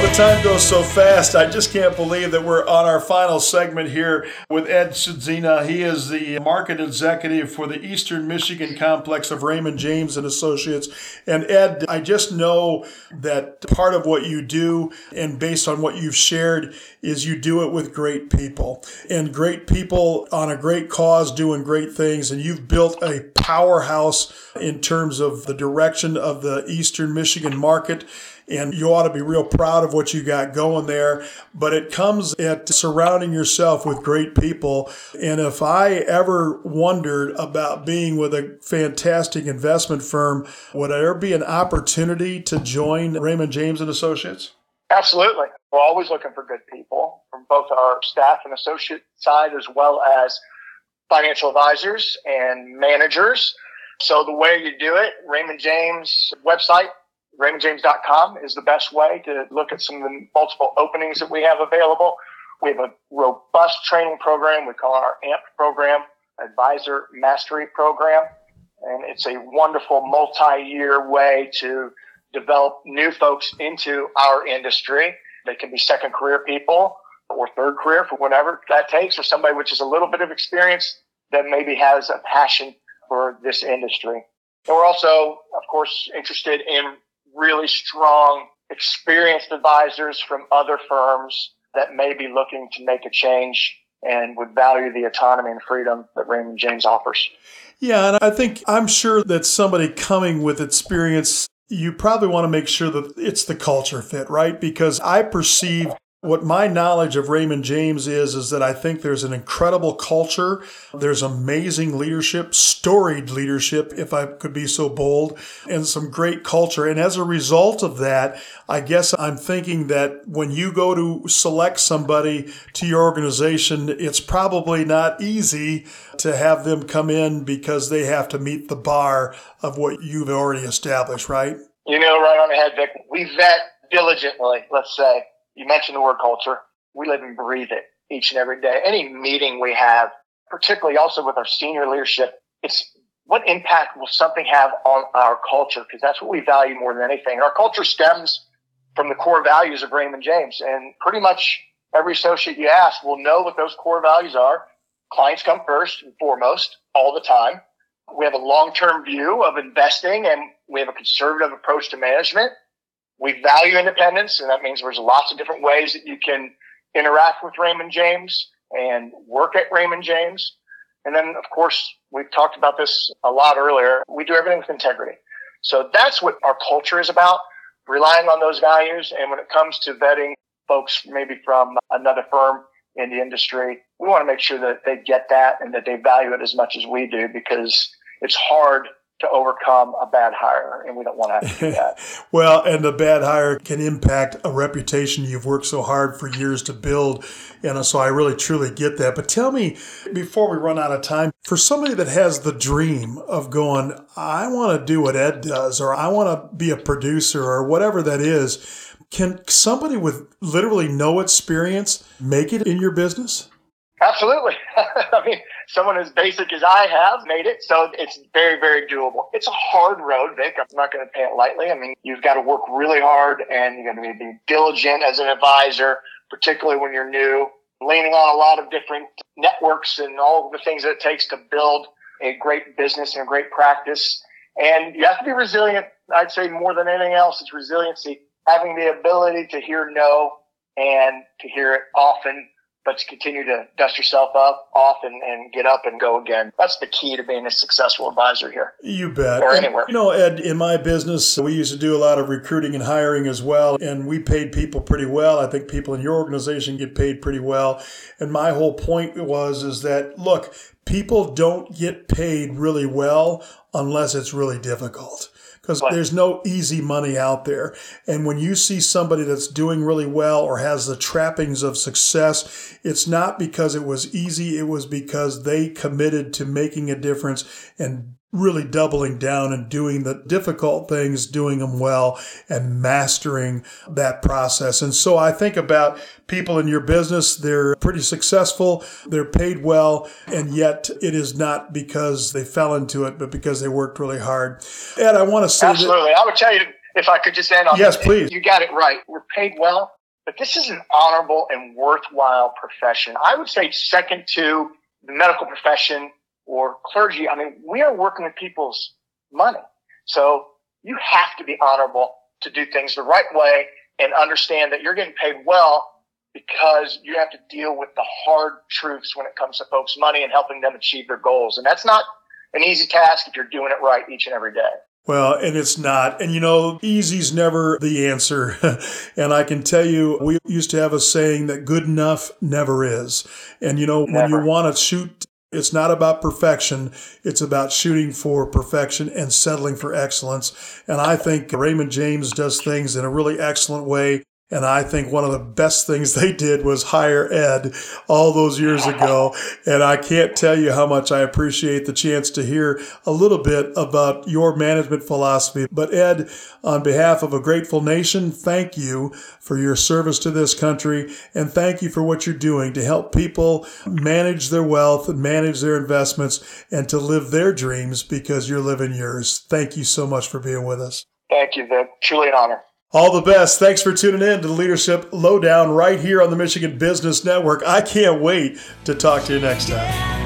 the time goes so fast. I just can't believe that we're on our final segment here with Ed Sudzina. He is the market executive for the Eastern Michigan complex of Raymond James and Associates. And Ed, I just know that part of what you do and based on what you've shared is you do it with great people and great people on a great cause doing great things. And you've built a powerhouse in terms of the direction of the Eastern Michigan market and you ought to be real proud of what you got going there. But it comes at surrounding yourself with great people. And if I ever wondered about being with a fantastic investment firm, would there be an opportunity to join Raymond James and Associates? Absolutely. We're always looking for good people from both our staff and associate side as well as financial advisors and managers. So the way you do it, Raymond James website, RaymondJames.com is the best way to look at some of the multiple openings that we have available. We have a robust training program. We call our AMP program, Advisor Mastery Program. And it's a wonderful multi-year way to develop new folks into our industry. They can be second career people or third career for whatever that takes, or somebody which is a little bit of experience that maybe has a passion for this industry. And we're also, of course, interested in really strong, experienced advisors from other firms that may be looking to make a change and would value the autonomy and freedom that Raymond James offers. Yeah, and I think I'm sure that somebody coming with experience, you probably want to make sure that it's the culture fit, right? Because I perceive what my knowledge of Raymond James is, is that I think there's an incredible culture. There's amazing leadership, storied leadership, if I could be so bold, and some great culture. And as a result of that, I guess I'm thinking that when you go to select somebody to your organization, it's probably not easy to have them come in because they have to meet the bar of what you've already established, right? You know, right on the head, Vic. We vet diligently, let's say you mentioned the word culture. We live and breathe it each and every day. Any meeting we have, particularly also with our senior leadership, it's what impact will something have on our culture? Because that's what we value more than anything. Our culture stems from the core values of Raymond James. And pretty much every associate you ask will know what those core values are. Clients come first and foremost all the time. We have a long-term view of investing and we have a conservative approach to management. We value independence, and that means there's lots of different ways that you can interact with Raymond James and work at Raymond James. And then, of course, we've talked about this a lot earlier. We do everything with integrity. So that's what our culture is about, relying on those values. And when it comes to vetting folks maybe from another firm in the industry, we want to make sure that they get that and that they value it as much as we do because it's hard to overcome a bad hire, and we don't want to do that. well, and the bad hire can impact a reputation you've worked so hard for years to build. And so I really truly get that. But tell me, before we run out of time, for somebody that has the dream of going, I want to do what Ed does, or I want to be a producer, or whatever that is, can somebody with literally no experience make it in your business? Absolutely. I mean, someone as basic as I have made it, so it's very, very doable. It's a hard road, Vic. I'm not going to pay it lightly. I mean, you've got to work really hard and you're going to be diligent as an advisor, particularly when you're new, leaning on a lot of different networks and all the things that it takes to build a great business and a great practice. And you have to be resilient. I'd say more than anything else, it's resiliency, having the ability to hear no and to hear it often but to continue to dust yourself up off and, and get up and go again. That's the key to being a successful advisor here. You bet. Or anywhere. You know, Ed, in my business, we used to do a lot of recruiting and hiring as well, and we paid people pretty well. I think people in your organization get paid pretty well. And my whole point was is that look, people don't get paid really well unless it's really difficult because there's no easy money out there. And when you see somebody that's doing really well or has the trappings of success, it's not because it was easy. It was because they committed to making a difference and really doubling down and doing the difficult things, doing them well and mastering that process. And so I think about people in your business, they're pretty successful, they're paid well, and yet it is not because they fell into it, but because they worked really hard. Ed, I want to say Absolutely. That- I would tell you if I could just end on yes, please. You got it right. We're paid well, but this is an honorable and worthwhile profession. I would say second to the medical profession or clergy. I mean, we are working with people's money. So you have to be honorable to do things the right way and understand that you're getting paid well because you have to deal with the hard truths when it comes to folks' money and helping them achieve their goals. And that's not an easy task if you're doing it right each and every day. Well, and it's not. And you know, easy's never the answer. and I can tell you, we used to have a saying that good enough never is. And you know, never. when you want to shoot it's not about perfection. It's about shooting for perfection and settling for excellence. And I think Raymond James does things in a really excellent way. And I think one of the best things they did was hire Ed all those years ago. And I can't tell you how much I appreciate the chance to hear a little bit about your management philosophy. But Ed, on behalf of a grateful nation, thank you for your service to this country. And thank you for what you're doing to help people manage their wealth and manage their investments and to live their dreams because you're living yours. Thank you so much for being with us. Thank you, Vic. Truly an honor. All the best. Thanks for tuning in to the Leadership Lowdown right here on the Michigan Business Network. I can't wait to talk to you next time.